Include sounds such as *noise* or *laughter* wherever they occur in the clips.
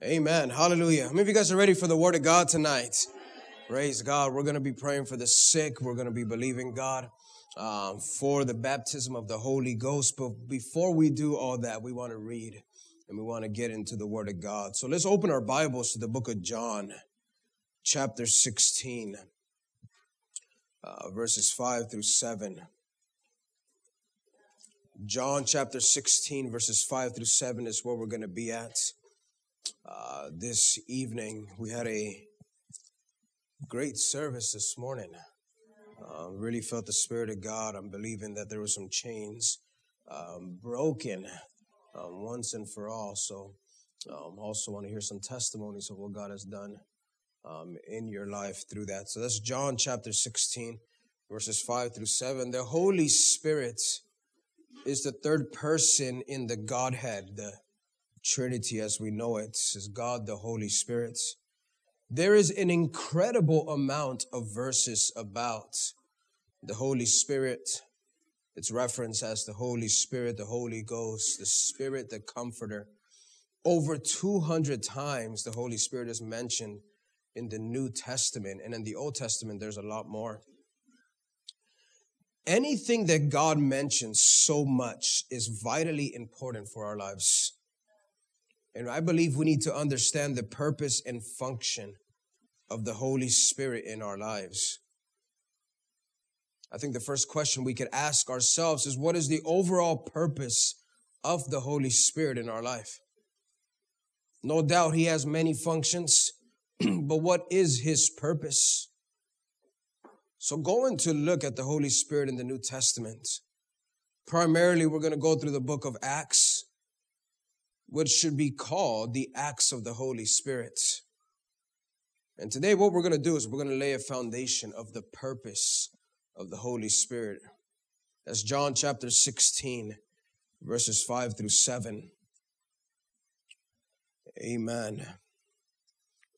Amen. Hallelujah. How many of you guys are ready for the word of God tonight? Praise God. We're going to be praying for the sick. We're going to be believing God um, for the baptism of the Holy Ghost. But before we do all that, we want to read and we want to get into the word of God. So let's open our Bibles to the book of John, chapter 16, uh, verses 5 through 7. John chapter 16, verses 5 through 7 is where we're going to be at. Uh, this evening, we had a great service this morning. Uh, really felt the Spirit of God. I'm believing that there were some chains um, broken um, once and for all. So, um, also want to hear some testimonies of what God has done um, in your life through that. So, that's John chapter 16, verses 5 through 7. The Holy Spirit is the third person in the Godhead, the Trinity as we know it, is God the Holy Spirit. There is an incredible amount of verses about the Holy Spirit. It's referenced as the Holy Spirit, the Holy Ghost, the Spirit, the Comforter. Over 200 times the Holy Spirit is mentioned in the New Testament, and in the Old Testament, there's a lot more. Anything that God mentions so much is vitally important for our lives. And I believe we need to understand the purpose and function of the Holy Spirit in our lives. I think the first question we could ask ourselves is what is the overall purpose of the Holy Spirit in our life? No doubt he has many functions, *clears throat* but what is his purpose? So, going to look at the Holy Spirit in the New Testament, primarily we're going to go through the book of Acts what should be called the acts of the Holy Spirit. And today, what we're going to do is we're going to lay a foundation of the purpose of the Holy Spirit. That's John chapter 16, verses 5 through 7. Amen.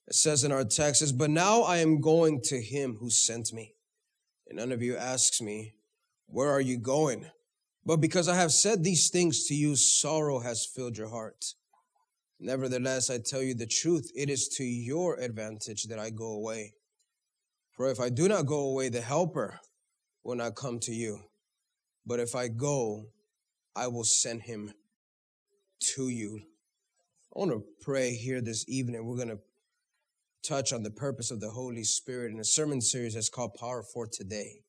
It says in our text, But now I am going to him who sent me. And none of you asks me, Where are you going? But because I have said these things to you, sorrow has filled your heart. Nevertheless, I tell you the truth, it is to your advantage that I go away. For if I do not go away, the Helper will not come to you. But if I go, I will send him to you. I want to pray here this evening. We're going to touch on the purpose of the Holy Spirit in a sermon series that's called Power for Today.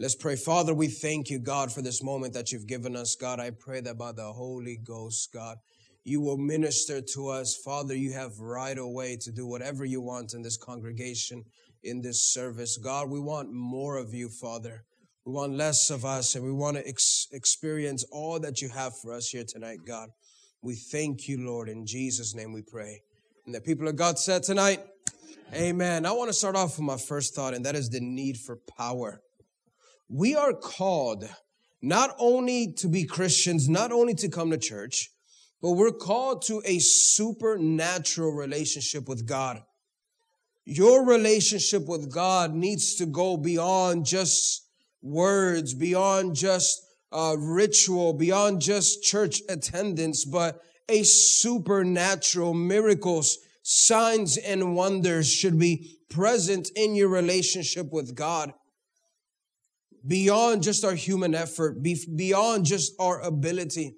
Let's pray. Father, we thank you, God, for this moment that you've given us. God, I pray that by the Holy Ghost, God, you will minister to us. Father, you have right away to do whatever you want in this congregation, in this service. God, we want more of you, Father. We want less of us, and we want to ex- experience all that you have for us here tonight, God. We thank you, Lord. In Jesus' name we pray. And the people of God said tonight, Amen. I want to start off with my first thought, and that is the need for power we are called not only to be Christians, not only to come to church, but we're called to a supernatural relationship with God. Your relationship with God needs to go beyond just words, beyond just uh, ritual, beyond just church attendance, but a supernatural miracles, signs and wonders should be present in your relationship with God beyond just our human effort, beyond just our ability.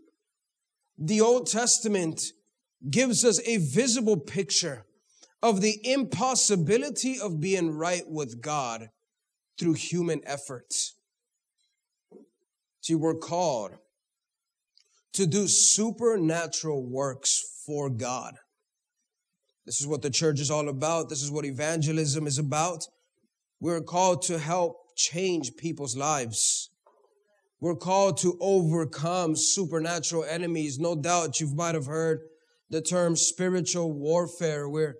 The Old Testament gives us a visible picture of the impossibility of being right with God through human efforts. See, we're called to do supernatural works for God. This is what the church is all about. This is what evangelism is about. We're called to help change people's lives. We're called to overcome supernatural enemies. No doubt you might have heard the term spiritual warfare. We're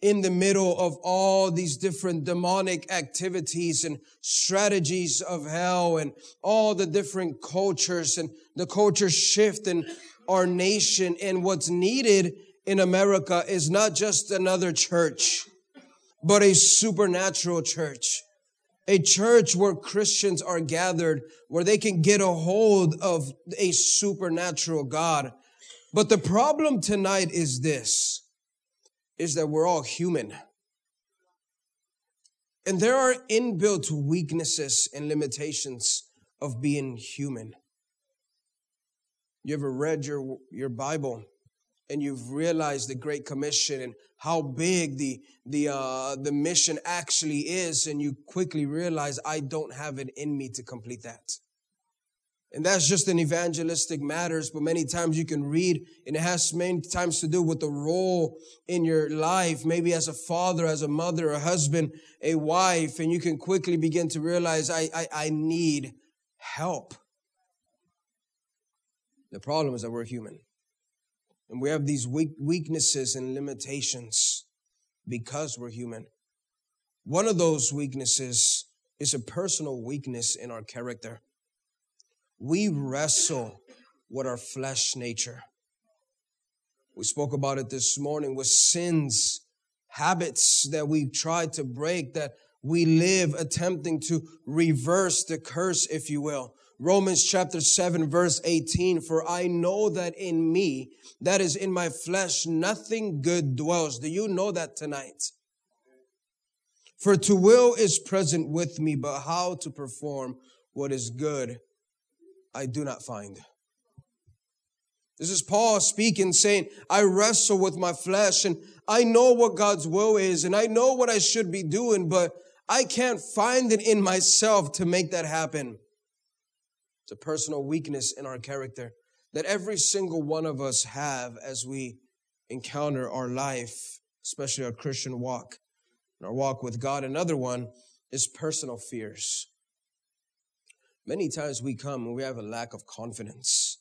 in the middle of all these different demonic activities and strategies of hell and all the different cultures and the culture shift in our nation. And what's needed in America is not just another church, but a supernatural church a church where Christians are gathered, where they can get a hold of a supernatural God. But the problem tonight is this. is that we're all human. And there are inbuilt weaknesses and limitations of being human. You ever read your, your Bible and you've realized the Great Commission and how big the, the, uh, the mission actually is, and you quickly realize, I don't have it in me to complete that. And that's just an evangelistic matters, but many times you can read, and it has many times to do with the role in your life, maybe as a father, as a mother, a husband, a wife, and you can quickly begin to realize, I, I, I need help. The problem is that we're human. And we have these weaknesses and limitations because we're human. One of those weaknesses is a personal weakness in our character. We wrestle with our flesh nature. We spoke about it this morning with sins, habits that we tried to break, that we live attempting to reverse the curse, if you will. Romans chapter 7 verse 18, for I know that in me, that is in my flesh, nothing good dwells. Do you know that tonight? For to will is present with me, but how to perform what is good, I do not find. This is Paul speaking, saying, I wrestle with my flesh and I know what God's will is and I know what I should be doing, but I can't find it in myself to make that happen. It's a personal weakness in our character that every single one of us have as we encounter our life, especially our Christian walk, our walk with God. Another one is personal fears. Many times we come and we have a lack of confidence.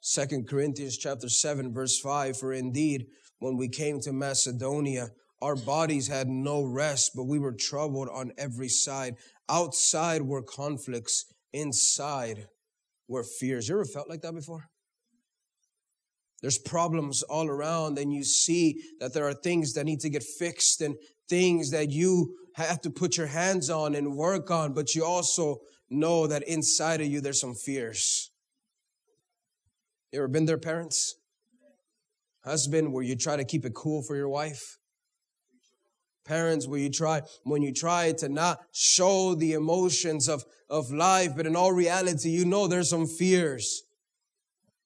Second Corinthians chapter 7 verse 5 for indeed when we came to Macedonia our bodies had no rest but we were troubled on every side outside were conflicts inside were fears. You ever felt like that before? There's problems all around, and you see that there are things that need to get fixed and things that you have to put your hands on and work on, but you also know that inside of you there's some fears. You ever been there, parents? Husband, where you try to keep it cool for your wife? Parents, where you try, when you try to not show the emotions of, of life, but in all reality, you know there's some fears.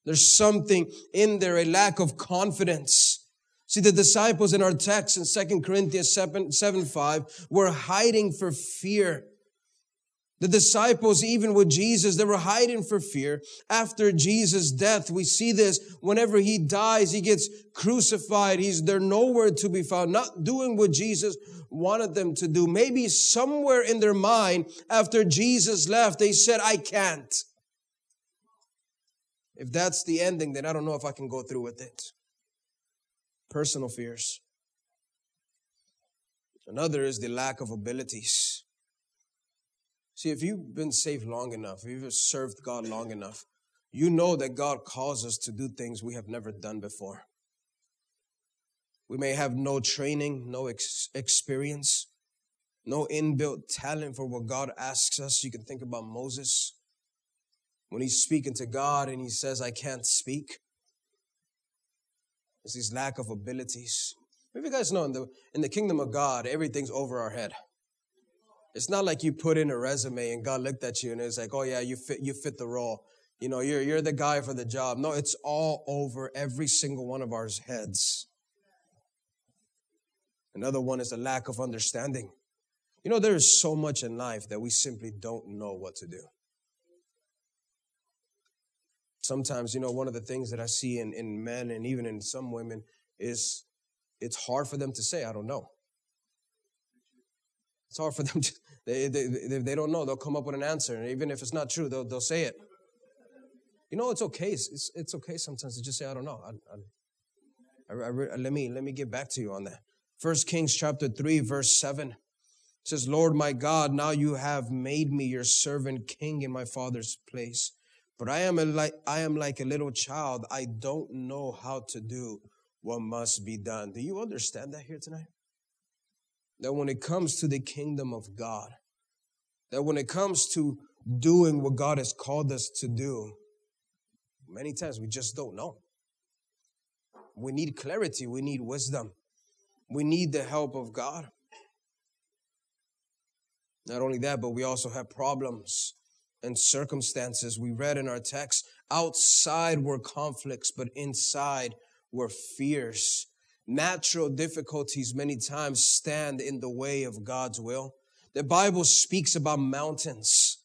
There's something in there, a lack of confidence. See, the disciples in our text in 2 Corinthians 7, 7 5 were hiding for fear. The disciples, even with Jesus, they were hiding for fear. After Jesus' death, we see this whenever he dies, he gets crucified. He's there nowhere to be found, not doing what Jesus wanted them to do. Maybe somewhere in their mind, after Jesus left, they said, I can't. If that's the ending, then I don't know if I can go through with it. Personal fears. Another is the lack of abilities. See, if you've been saved long enough, if you've served God long enough, you know that God calls us to do things we have never done before. We may have no training, no ex- experience, no inbuilt talent for what God asks us. You can think about Moses when he's speaking to God and he says, I can't speak. It's his lack of abilities. If you guys know, in the, in the kingdom of God, everything's over our head. It's not like you put in a resume and God looked at you and it's like, oh yeah, you fit, you fit the role. You know, you're, you're the guy for the job. No, it's all over every single one of our heads. Another one is a lack of understanding. You know, there is so much in life that we simply don't know what to do. Sometimes, you know, one of the things that I see in, in men and even in some women is it's hard for them to say, I don't know. It's hard for them to, they, they, they, don't know. They'll come up with an answer. And even if it's not true, they'll, they'll say it. You know, it's okay. It's, it's okay sometimes to just say, I don't know. I, I, I, let, me, let me get back to you on that. First Kings chapter 3, verse 7 says, Lord my God, now you have made me your servant king in my father's place. But I am, a, like, I am like a little child. I don't know how to do what must be done. Do you understand that here tonight? That when it comes to the kingdom of God, that when it comes to doing what God has called us to do, many times we just don't know. we need clarity, we need wisdom, we need the help of God. Not only that, but we also have problems and circumstances. We read in our text outside were conflicts, but inside were fears. Natural difficulties many times stand in the way of God's will. The Bible speaks about mountains.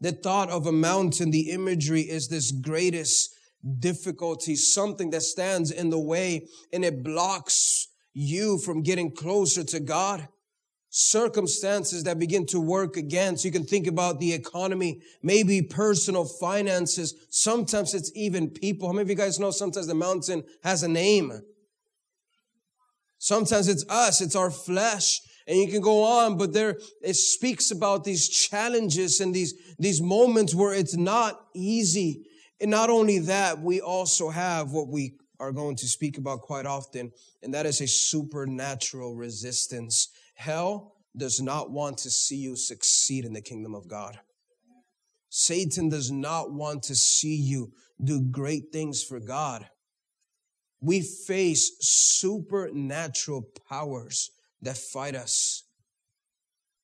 The thought of a mountain, the imagery is this greatest difficulty, something that stands in the way and it blocks you from getting closer to God circumstances that begin to work against. You can think about the economy, maybe personal finances. Sometimes it's even people. How many of you guys know sometimes the mountain has a name? Sometimes it's us, it's our flesh. And you can go on, but there, it speaks about these challenges and these, these moments where it's not easy. And not only that, we also have what we are going to speak about quite often, and that is a supernatural resistance. Hell does not want to see you succeed in the kingdom of God. Satan does not want to see you do great things for God. We face supernatural powers that fight us.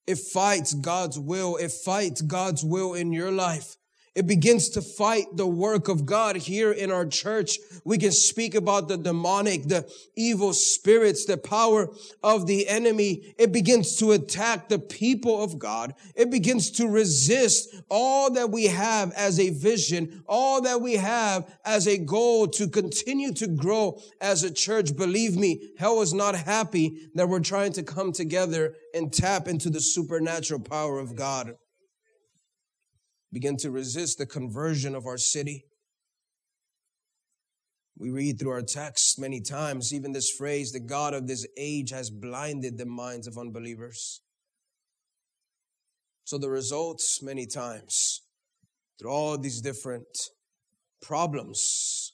It fights God's will. It fights God's will in your life. It begins to fight the work of God here in our church. We can speak about the demonic, the evil spirits, the power of the enemy. It begins to attack the people of God. It begins to resist all that we have as a vision, all that we have as a goal to continue to grow as a church. Believe me, hell is not happy that we're trying to come together and tap into the supernatural power of God begin to resist the conversion of our city. We read through our text many times, even this phrase, the God of this age has blinded the minds of unbelievers. So the results many times through all these different problems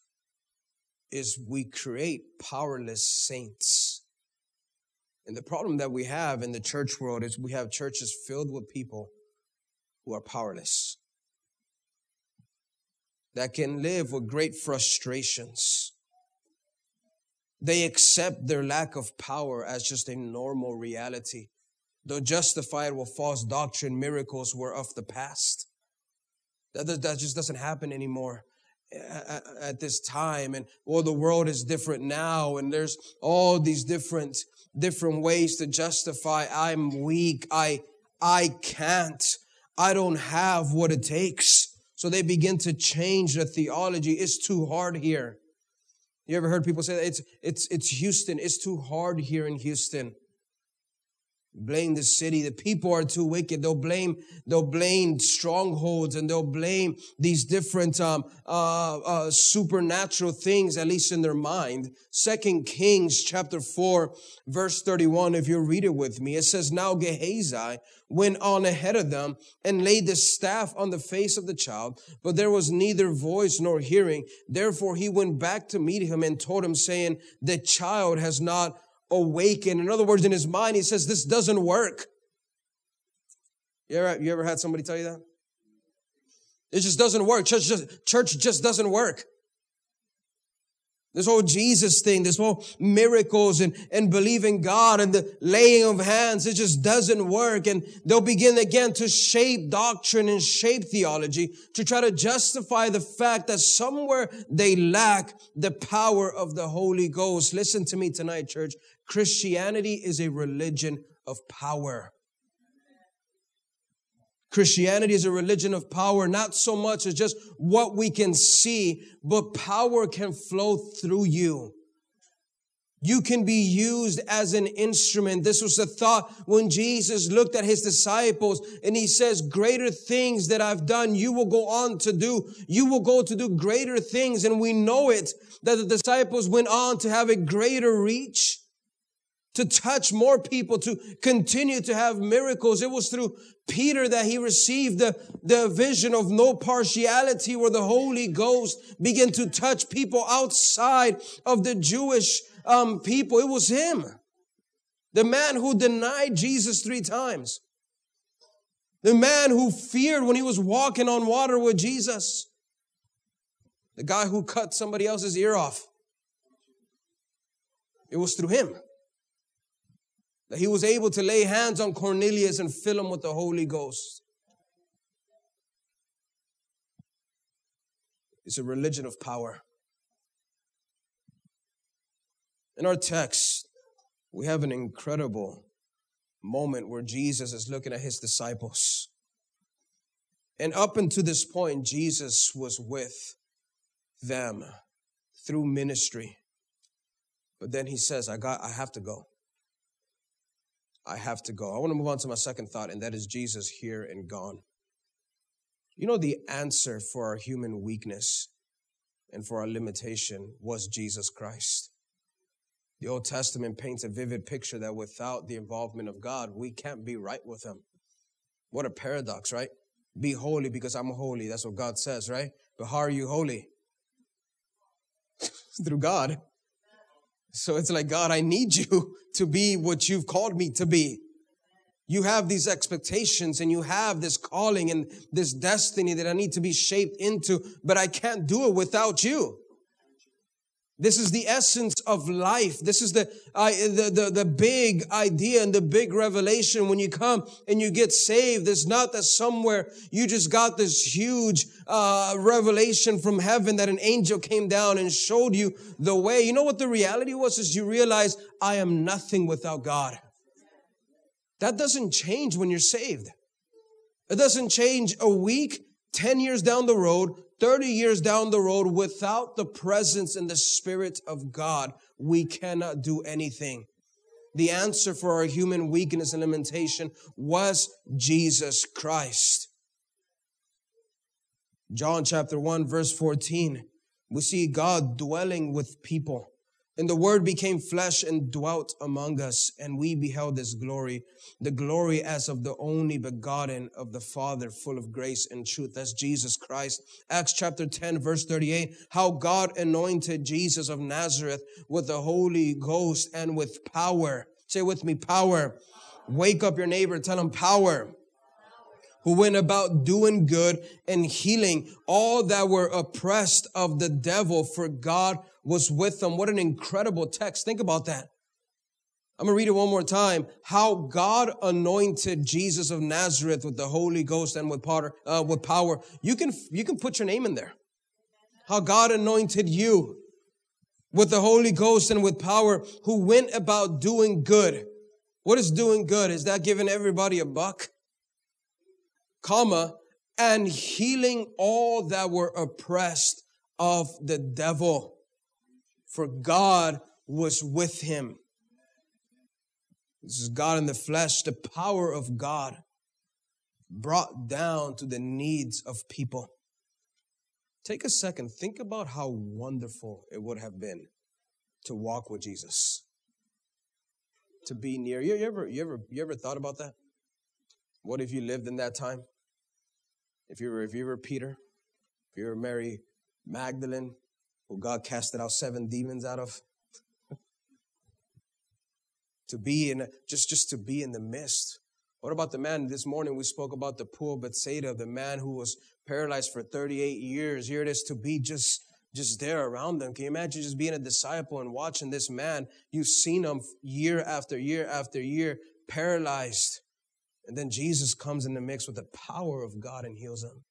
is we create powerless saints. And the problem that we have in the church world is we have churches filled with people who are powerless that can live with great frustrations. They accept their lack of power as just a normal reality. They'll justify it with false doctrine, miracles were of the past. That, that just doesn't happen anymore at, at this time. And well, the world is different now. And there's all these different, different ways to justify I'm weak. I, I can't. I don't have what it takes. So they begin to change the theology. It's too hard here. You ever heard people say that? It's, it's, it's Houston. It's too hard here in Houston blame the city. The people are too wicked. They'll blame, they'll blame strongholds and they'll blame these different, um, uh, uh, supernatural things, at least in their mind. Second Kings chapter four, verse 31. If you read it with me, it says, now Gehazi went on ahead of them and laid the staff on the face of the child, but there was neither voice nor hearing. Therefore he went back to meet him and told him saying, the child has not awaken. In other words, in his mind, he says, this doesn't work. You ever, you ever had somebody tell you that? It just doesn't work. Church just, church just doesn't work. This whole Jesus thing, this whole miracles and, and believing God and the laying of hands, it just doesn't work. And they'll begin again to shape doctrine and shape theology to try to justify the fact that somewhere they lack the power of the Holy Ghost. Listen to me tonight, church. Christianity is a religion of power. Christianity is a religion of power, not so much as just what we can see, but power can flow through you. You can be used as an instrument. This was a thought when Jesus looked at his disciples and he says, greater things that I've done, you will go on to do. You will go to do greater things. And we know it that the disciples went on to have a greater reach to touch more people, to continue to have miracles. It was through Peter that he received the, the vision of no partiality where the Holy Ghost began to touch people outside of the Jewish um, people. It was him. The man who denied Jesus three times. The man who feared when he was walking on water with Jesus. The guy who cut somebody else's ear off. It was through him that he was able to lay hands on Cornelius and fill him with the Holy Ghost. It's a religion of power. In our text, we have an incredible moment where Jesus is looking at his disciples. And up until this point, Jesus was with them through ministry. But then he says, I got, I have to go. I have to go. I want to move on to my second thought, and that is Jesus here and gone. You know, the answer for our human weakness and for our limitation was Jesus Christ. The Old Testament paints a vivid picture that without the involvement of God, we can't be right with Him. What a paradox, right? Be holy because I'm holy. That's what God says, right? But how are you holy? *laughs* Through God. So it's like, God, I need you *laughs* to be what you've called me to be. You have these expectations and you have this calling and this destiny that I need to be shaped into, but I can't do it without you. This is the essence of life. This is the, uh, the, the, the big idea and the big revelation when you come and you get saved. It's not that somewhere you just got this huge uh, revelation from heaven that an angel came down and showed you the way. You know what the reality was? Is you realize I am nothing without God. That doesn't change when you're saved. It doesn't change a week, 10 years down the road, 30 years down the road, without the presence and the Spirit of God, we cannot do anything. The answer for our human weakness and limitation was Jesus Christ. John chapter 1, verse 14, we see God dwelling with people. And the word became flesh and dwelt among us, and we beheld his glory, the glory as of the only begotten of the Father, full of grace and truth. That's Jesus Christ. Acts chapter 10, verse 38, how God anointed Jesus of Nazareth with the Holy Ghost and with power. Say with me, power. Wake up your neighbor, tell him power who went about doing good and healing all that were oppressed of the devil, for God was with them. What an incredible text. Think about that. I'm going to read it one more time. How God anointed Jesus of Nazareth with the Holy Ghost and with power, uh, with power. You can, you can put your name in there. How God anointed you with the Holy Ghost and with power who went about doing good. What is doing good? Is that giving everybody a buck? Comma, and healing all that were oppressed of the devil for God was with him. This is God in the flesh, the power of God brought down to the needs of people. Take a second, think about how wonderful it would have been to walk with Jesus. To be near. You, you ever you ever you ever thought about that? What if you lived in that time? If you were if you were Peter, if you were Mary Magdalene, who God casted out seven demons out of. *laughs* to be in, just, just to be in the midst. What about the man this morning? We spoke about the pool Bethsaida, the man who was paralyzed for 38 years. Here it is to be just, just there around them. Can you imagine just being a disciple and watching this man? You've seen him year after year after year, paralyzed. And then Jesus comes in the mix with the power of God and heals him.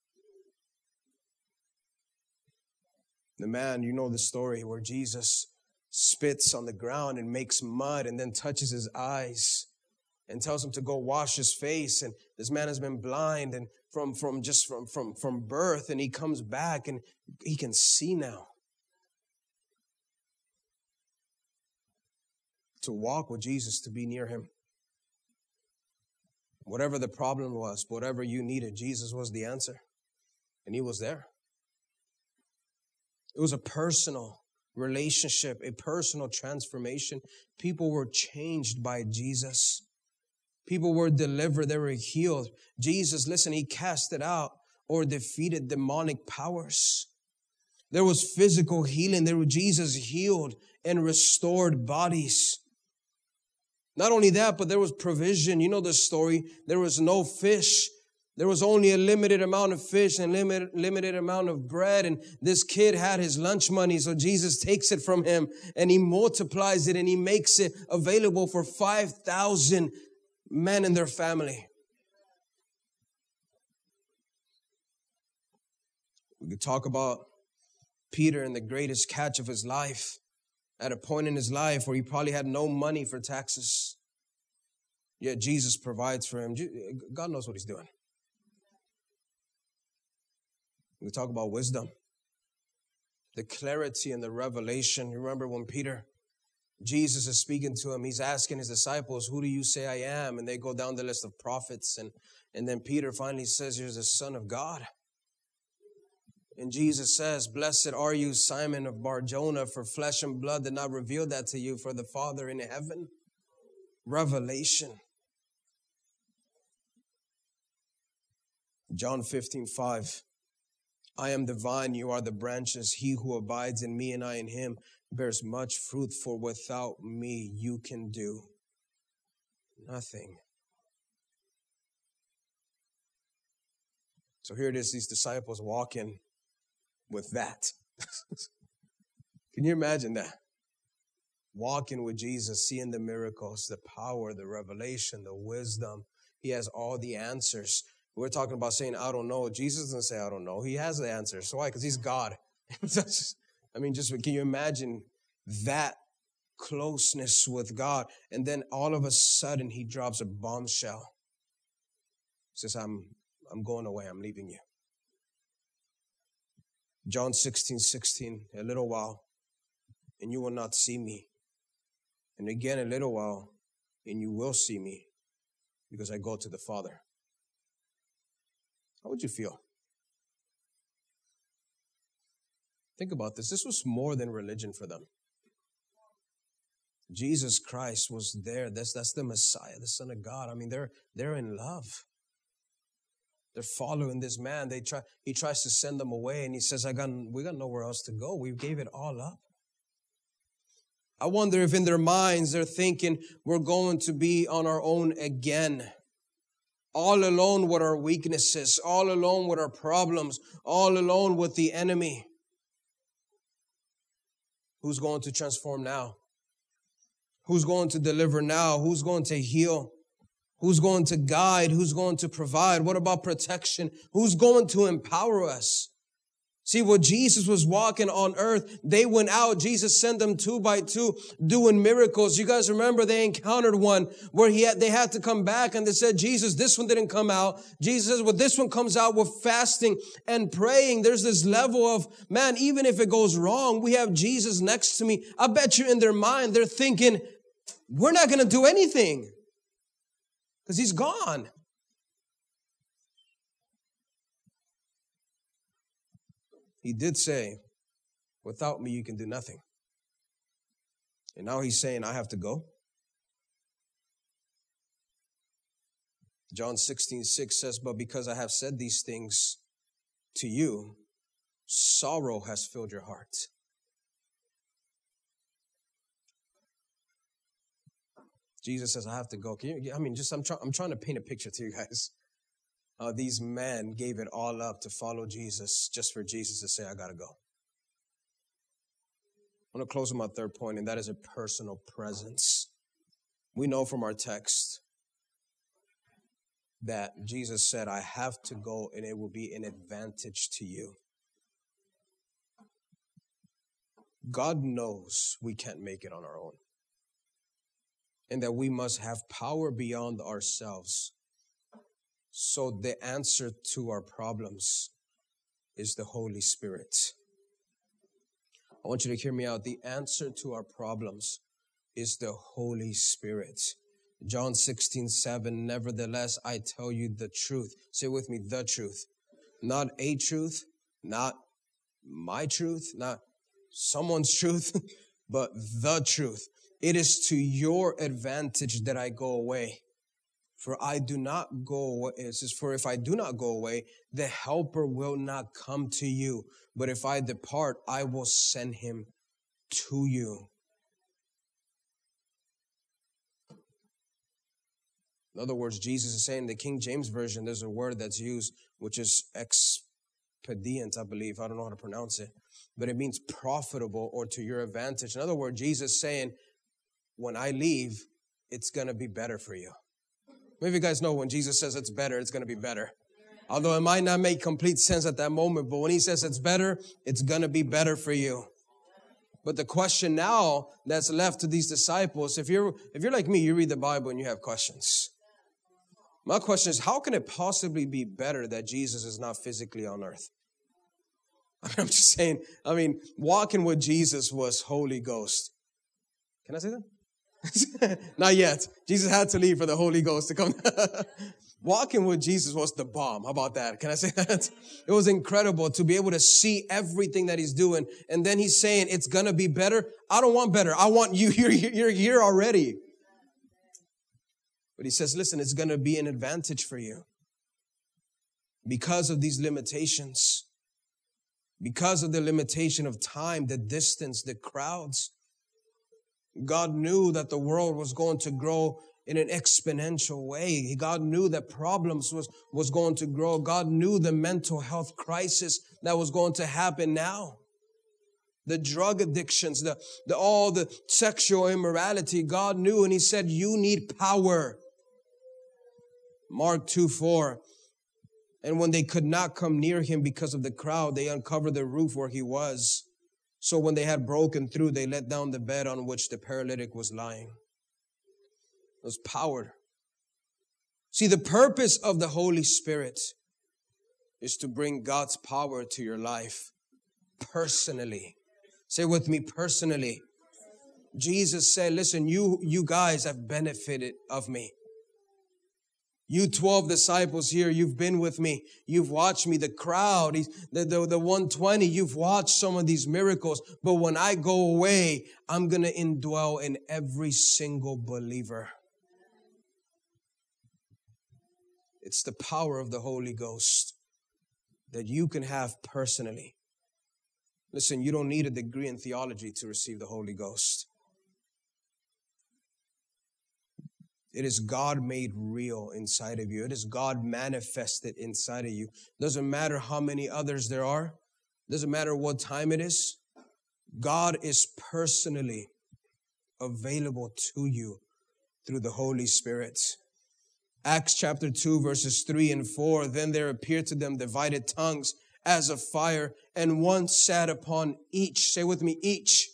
The man, you know the story where Jesus spits on the ground and makes mud and then touches his eyes and tells him to go wash his face. And this man has been blind and from, from just from, from, from birth and he comes back and he can see now. To walk with Jesus, to be near him. Whatever the problem was, whatever you needed, Jesus was the answer. And he was there. It was a personal relationship, a personal transformation. People were changed by Jesus. People were delivered, they were healed. Jesus, listen, he casted out or defeated demonic powers. There was physical healing. There was Jesus healed and restored bodies. Not only that, but there was provision. You know the story. There was no fish There was only a limited amount of fish and limited, limited amount of bread. And this kid had his lunch money. So Jesus takes it from him and he multiplies it and he makes it available for 5,000 men and their family. We could talk about Peter and the greatest catch of his life at a point in his life where he probably had no money for taxes. Yet Jesus provides for him. God knows what he's doing. We talk about wisdom, the clarity and the revelation. You remember when Peter, Jesus is speaking to him, he's asking his disciples, Who do you say I am? And they go down the list of prophets. And, and then Peter finally says, You're the Son of God. And Jesus says, Blessed are you, Simon of Barjona, for flesh and blood did not reveal that to you, for the Father in heaven. Revelation. John 15, 5. I am the vine, you are the branches. He who abides in me and I in him bears much fruit, for without me you can do nothing. So here it is, these disciples walking with that. *laughs* can you imagine that? Walking with Jesus, seeing the miracles, the power, the revelation, the wisdom. He has all the answers. We're talking about saying, I don't know. Jesus doesn't say, I don't know. He has the answers. Why? Because he's God. *laughs* I mean, just can you imagine that closeness with God? And then all of a sudden, he drops a bombshell. He says, I'm, I'm going away. I'm leaving you. John 16, 16, a little while, and you will not see me. And again, a little while, and you will see me because I go to the Father. How would you feel? Think about this. This was more than religion for them. Jesus Christ was there. That's, that's the Messiah, the Son of God. I mean, they're, they're in love. They're following this man. They try, he tries to send them away and he says, I got, we got nowhere else to go. We gave it all up. I wonder if in their minds they're thinking we're going to be on our own again all alone with our weaknesses, all alone with our problems, all alone with the enemy. Who's going to transform now? Who's going to deliver now? Who's going to heal? Who's going to guide? Who's going to provide? What about protection? Who's going to empower us? See, what Jesus was walking on earth, they went out. Jesus sent them two by two doing miracles. You guys remember they encountered one where he had, they had to come back and they said, Jesus, this one didn't come out. Jesus says, well, this one comes out with fasting and praying. There's this level of, man, even if it goes wrong, we have Jesus next to me. I bet you in their mind, they're thinking, we're not going to do anything because he's gone. He did say, without me, you can do nothing. And now he's saying, I have to go. John 16, 6 says, But because I have said these things to you, sorrow has filled your heart. Jesus says, I have to go. Can You, I mean, just I'm, try, I'm trying to paint a picture to you guys uh, these men gave it all up to follow Jesus just for Jesus to say, I got to go. I'm going to close with my third point, and that is a personal presence. We know from our text that Jesus said, I have to go, and it will be an advantage to you. God knows we can't make it on our own, and that we must have power beyond ourselves so the answer to our problems is the Holy Spirit. I want you to hear me out. The answer to our problems is the Holy Spirit. John 16, 7, nevertheless, I tell you the truth. Say with me, the truth. Not a truth, not my truth, not someone's *laughs* truth, but the truth. It is to your advantage that I go away. For I do not go, away. it says, for if I do not go away, the helper will not come to you. But if I depart, I will send him to you. In other words, Jesus is saying in the King James Version, there's a word that's used, which is expedient, I believe. I don't know how to pronounce it, but it means profitable or to your advantage. In other words, Jesus saying, when I leave, it's going to be better for you. Maybe you guys know when Jesus says it's better, it's going to be better. Although it might not make complete sense at that moment, but when he says it's better, it's going to be better for you. But the question now that's left to these disciples, if you're if you're like me, you read the Bible and you have questions. My question is, how can it possibly be better that Jesus is not physically on earth? *laughs* I am just saying, I mean, walking with Jesus was Holy Ghost. Can I say that? *laughs* not yet. Jesus had to leave for the Holy Ghost to come. *laughs* Walking with Jesus was the bomb. How about that? Can I say *laughs* that? It was incredible to be able to see everything that he's doing. And then he's saying, it's going to be better. I don't want better. I want you. You're, you're here already. But he says, listen, it's going to be an advantage for you because of these limitations, because of the limitation of time, the distance, the crowds. God knew that the world was going to grow in an exponential way. God knew that problems was, was going to grow. God knew the mental health crisis that was going to happen now. The drug addictions, the, the all the sexual immorality, God knew and He said, You need power. Mark 2 4. And when they could not come near him because of the crowd, they uncovered the roof where he was. So when they had broken through, they let down the bed on which the paralytic was lying. It was power. See, the purpose of the Holy Spirit is to bring God's power to your life personally. Say with me, personally. Jesus said, listen, you, you guys have benefited of me. You 12 disciples here, you've been with me. You've watched me. The crowd, the, the, the 120, you've watched some of these miracles. But when I go away, I'm going to indwell in every single believer. It's the power of the Holy Ghost that you can have personally. Listen, you don't need a degree in theology to receive the Holy Ghost. It is God made real inside of you. It is God manifested inside of you. Doesn't matter how many others there are. Doesn't matter what time it is. God is personally available to you through the Holy Spirit. Acts chapter 2 verses 3 and 4. Then there appeared to them divided tongues as of fire and one sat upon each. Say with me, each.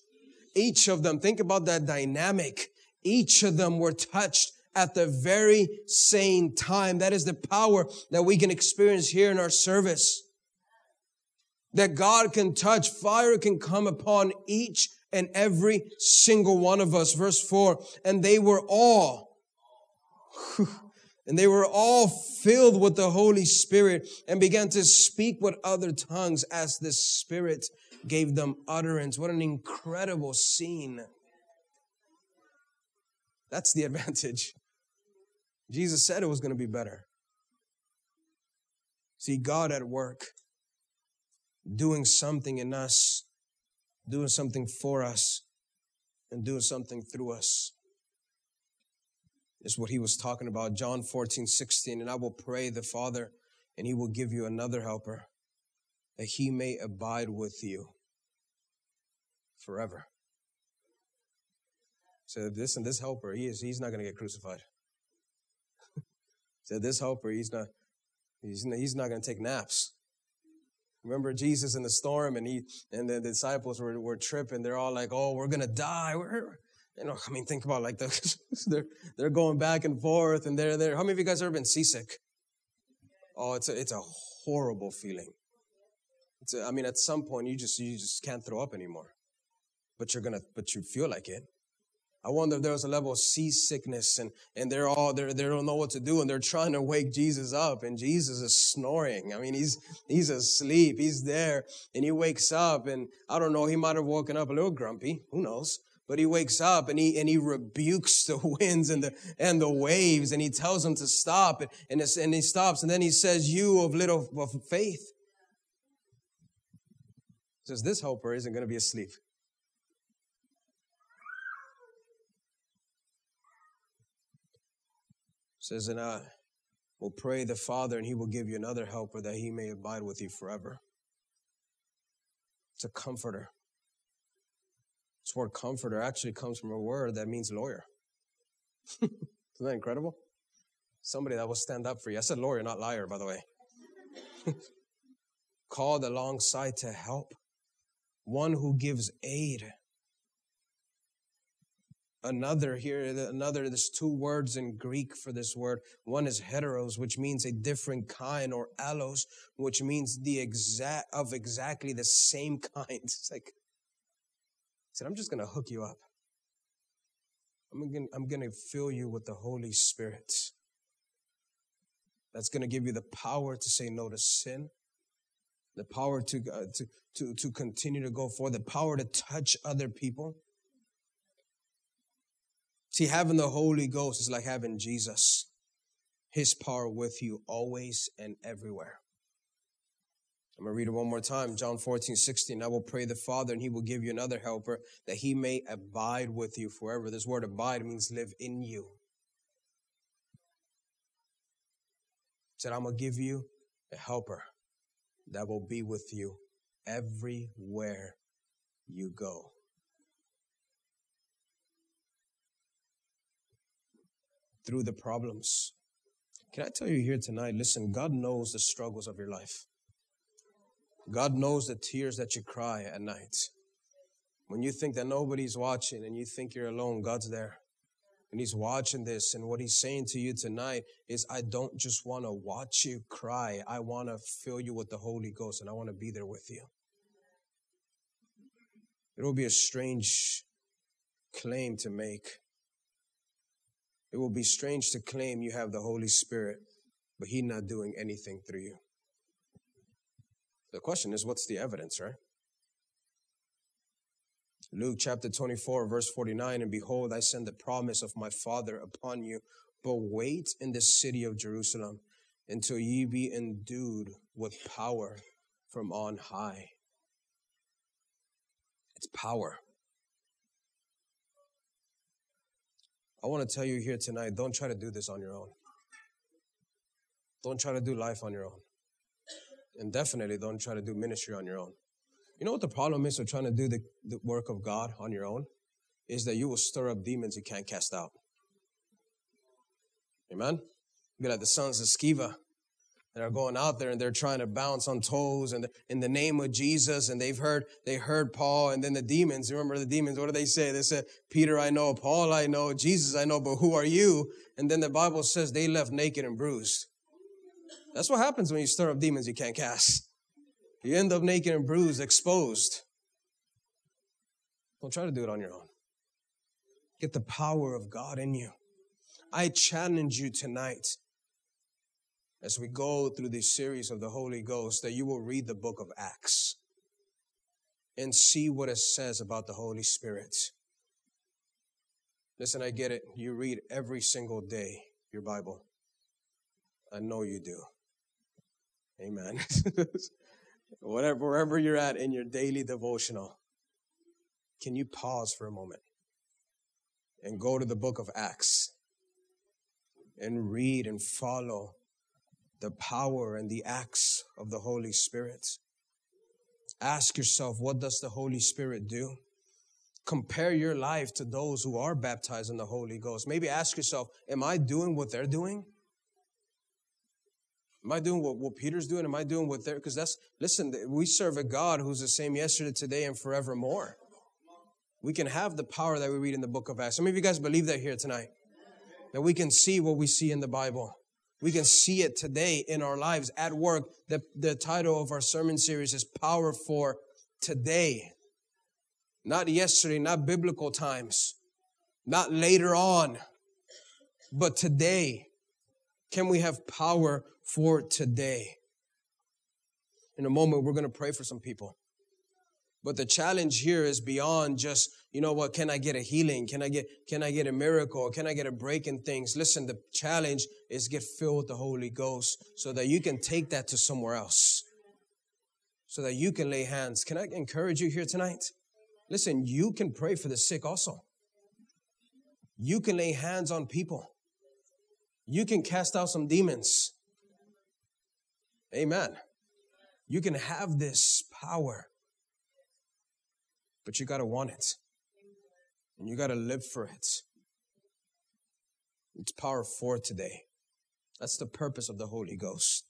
Each of them. Think about that dynamic. Each of them were touched at the very same time. That is the power that we can experience here in our service. That God can touch, fire can come upon each and every single one of us. Verse four, and they were all, and they were all filled with the Holy Spirit and began to speak with other tongues as the Spirit gave them utterance. What an incredible scene. That's the *laughs* advantage. Jesus said it was going to be better. See, God at work, doing something in us, doing something for us, and doing something through us. Is what he was talking about, John 14, 16. And I will pray the Father, and he will give you another helper, that he may abide with you forever. So this and this helper, he is he's not going to get crucified said, This helper, he's not, he's not, he's not going to take naps. Remember Jesus in the storm and he and the disciples were, were tripping. They're all like, Oh, we're gonna die. We're, you know, I mean, think about like the, *laughs* they're they're going back and forth and they're there. How many of you guys ever been seasick? Oh, it's a it's a horrible feeling. It's a, I mean, at some point you just you just can't throw up anymore. But you're gonna but you feel like it. I wonder if there was a level of seasickness and, and they're all, they're, they don't know what to do and they're trying to wake Jesus up and Jesus is snoring. I mean, he's, he's asleep. He's there and he wakes up and I don't know, he might have woken up a little grumpy. Who knows? But he wakes up and he, and he rebukes the *laughs* winds and the, and the waves and he tells them to stop and, and, and he stops and then he says, you of little of faith. He says, this helper isn't going to be asleep. Says, and I will pray the Father, and he will give you another helper that he may abide with you forever. It's a comforter. This word comforter actually comes from a word that means lawyer. *laughs* Isn't that incredible? Somebody that will stand up for you. I said lawyer, not liar, by the way. *laughs* Called alongside to help. One who gives aid another here, another, there's two words in Greek for this word. One is heteros, which means a different kind, or allos, which means the exact, of exactly the same *laughs* kind. It's like, I said, I'm just going to hook you up. I'm going I'm going to fill you with the Holy Spirit. That's going to give you the power to say no to sin, the power to, uh, to, to, to continue to go forward, the power to touch other people See, having the Holy Ghost is like having Jesus, His power with you always and everywhere. I'm going to read it one more time. John 14, 16. I will pray the Father, and He will give you another helper that He may abide with you forever. This word abide means live in you. He said, I'm going to give you a helper that will be with you everywhere you go. Through the problems. Can I tell you here tonight? Listen, God knows the struggles of your life. God knows the tears that you cry at night. When you think that nobody's watching and you think you're alone, God's there. And He's watching this. And what He's saying to you tonight is, I don't just want to watch you cry. I want to fill you with the Holy Ghost and I want to be there with you. It will be a strange claim to make. It will be strange to claim you have the Holy Spirit, but He's not doing anything through you. The question is, what's the evidence, right? Luke chapter 24, verse 49 And behold, I send the promise of my Father upon you, but wait in the city of Jerusalem until ye be endued with power from on high. It's power. I want to tell you here tonight don't try to do this on your own. Don't try to do life on your own. And definitely don't try to do ministry on your own. You know what the problem is with trying to do the, the work of God on your own? Is that you will stir up demons you can't cast out. Amen? Be like the sons of Sceva that are going out there and they're trying to bounce on toes and in the name of Jesus. And they've heard they heard Paul and then the demons remember the demons what do they say? They said Peter I know Paul I know Jesus I know but who are you? And then the Bible says they left naked and bruised. That's what happens when you stir up demons you can't cast. You end up naked and bruised exposed. Don't try to do it on your own. Get the power of God in you. I challenge you tonight as we go through this series of the Holy Ghost that you will read the book of Acts and see what it says about the Holy Spirit. Listen, I get it. You read every single day your Bible. I know you do. Amen. *laughs* Whatever, wherever you're at in your daily devotional, can you pause for a moment and go to the book of Acts and read and follow the power and the acts of the Holy Spirit. Ask yourself, what does the Holy Spirit do? Compare your life to those who are baptized in the Holy Ghost. Maybe ask yourself, am I doing what they're doing? Am I doing what, what Peter's doing? Am I doing what they're, because that's, listen, we serve a God who's the same yesterday, today, and forevermore. We can have the power that we read in the book of Acts. Some of you guys believe that here tonight. That we can see what we see in the Bible. We can see it today in our lives at work. The, the title of our sermon series is Power for Today. Not yesterday, not biblical times, not later on, but today. Can we have power for today? In a moment, we're going to pray for some people. But the challenge here is beyond just, you know what, can I get a healing? Can I get, can I get a miracle? Can I get a break in things? Listen, the challenge is get filled with the Holy Ghost so that you can take that to somewhere else. So that you can lay hands. Can I encourage you here tonight? Listen, you can pray for the sick also. You can lay hands on people. You can cast out some demons. Amen. You can have this power, but you got to want it. And you got to live for it. It's power for today. That's the purpose of the Holy Ghost,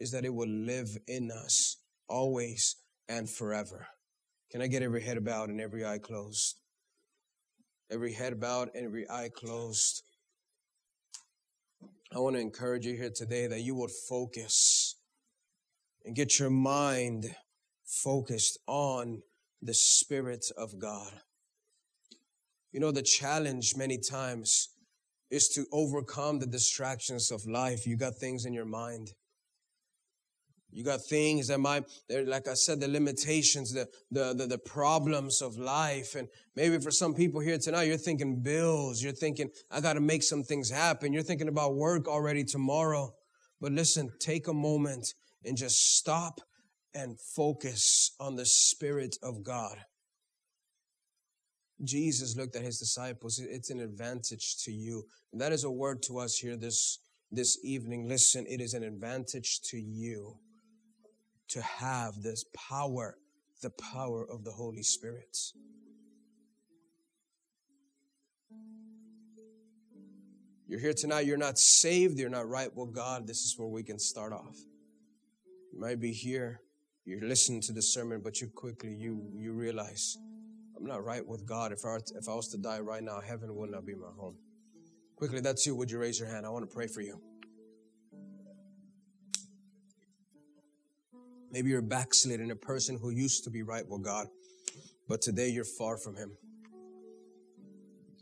is that it will live in us always and forever. Can I get every head bowed and every eye closed? Every head bowed and every eye closed. I want to encourage you here today that you would focus and get your mind focused on the Spirit of God. You know, the challenge many times is to overcome the distractions of life. You got things in your mind. You got things that might, like I said, the limitations, the, the, the, the, problems of life. And maybe for some people here tonight, you're thinking bills. You're thinking, I got to make some things happen. You're thinking about work already tomorrow. But listen, take a moment and just stop and focus on the Spirit of God. Jesus looked at his disciples. It's an advantage to you. And that is a word to us here this, this evening. Listen, it is an advantage to you to have this power, the power of the Holy Spirit. You're here tonight, you're not saved, you're not right with God. This is where we can start off. You might be here, you're listening to the sermon, but you quickly you you realize I'm not right with God. If I, if I was to die right now, heaven would not be my home. Quickly, that's you. Would you raise your hand? I want to pray for you. Maybe you're backsliding, a person who used to be right with God, but today you're far from Him.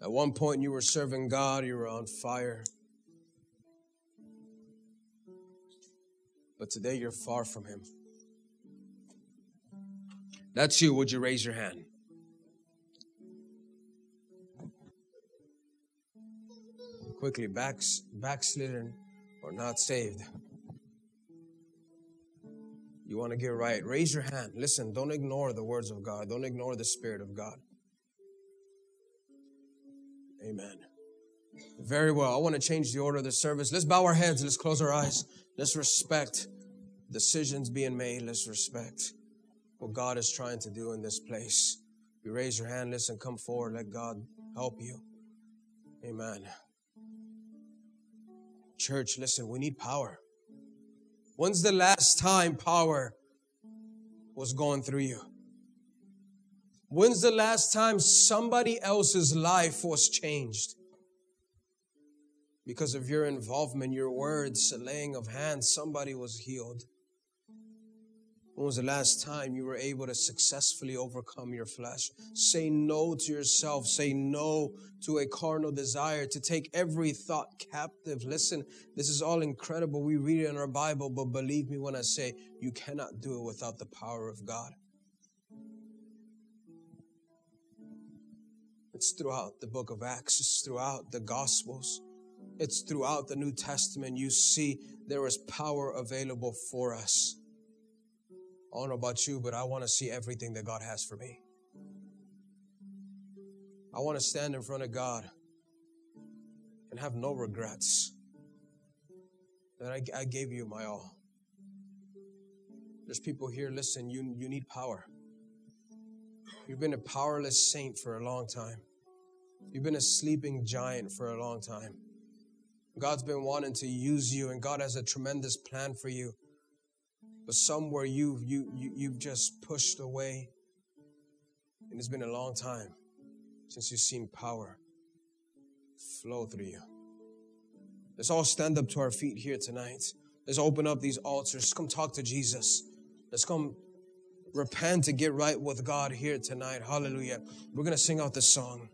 At one point, you were serving God, you were on fire. But today, you're far from Him. That's you. Would you raise your hand? quickly backs, backslidden or not saved. You want to get right. Raise your hand. Listen, don't ignore the words of God. Don't ignore the Spirit of God. Amen. Very well. I want to change the order of the service. Let's bow our heads. Let's close our eyes. Let's respect decisions being made. Let's respect what God is trying to do in this place. You raise your hand. Listen, come forward. Let God help you. Amen. Church, listen, we need power. When's the last time power was going through you? When's the last time somebody else's life was changed? Because of your involvement, your words, laying of hands, somebody was healed. When was the last time you were able to successfully overcome your flesh? Say no to yourself. Say no to a carnal desire to take every thought captive. Listen, this is all incredible. We read it in our Bible, but believe me when I say you cannot do it without the power of God. It's throughout the book of Acts, it's throughout the Gospels, it's throughout the New Testament. You see, there is power available for us. I don't know about you, but I want to see everything that God has for me. I want to stand in front of God and have no regrets that I, I gave you my all. There's people here, listen, you, you need power. You've been a powerless saint for a long time. You've been a sleeping giant for a long time. God's been wanting to use you, and God has a tremendous plan for you but somewhere you've you, you you've just pushed away. And it's been a long time since you've seen power flow through you. Let's all stand up to our feet here tonight. Let's open up these altars. Come talk to Jesus. Let's come repent to get right with God here tonight. Hallelujah. We're going to sing out this song.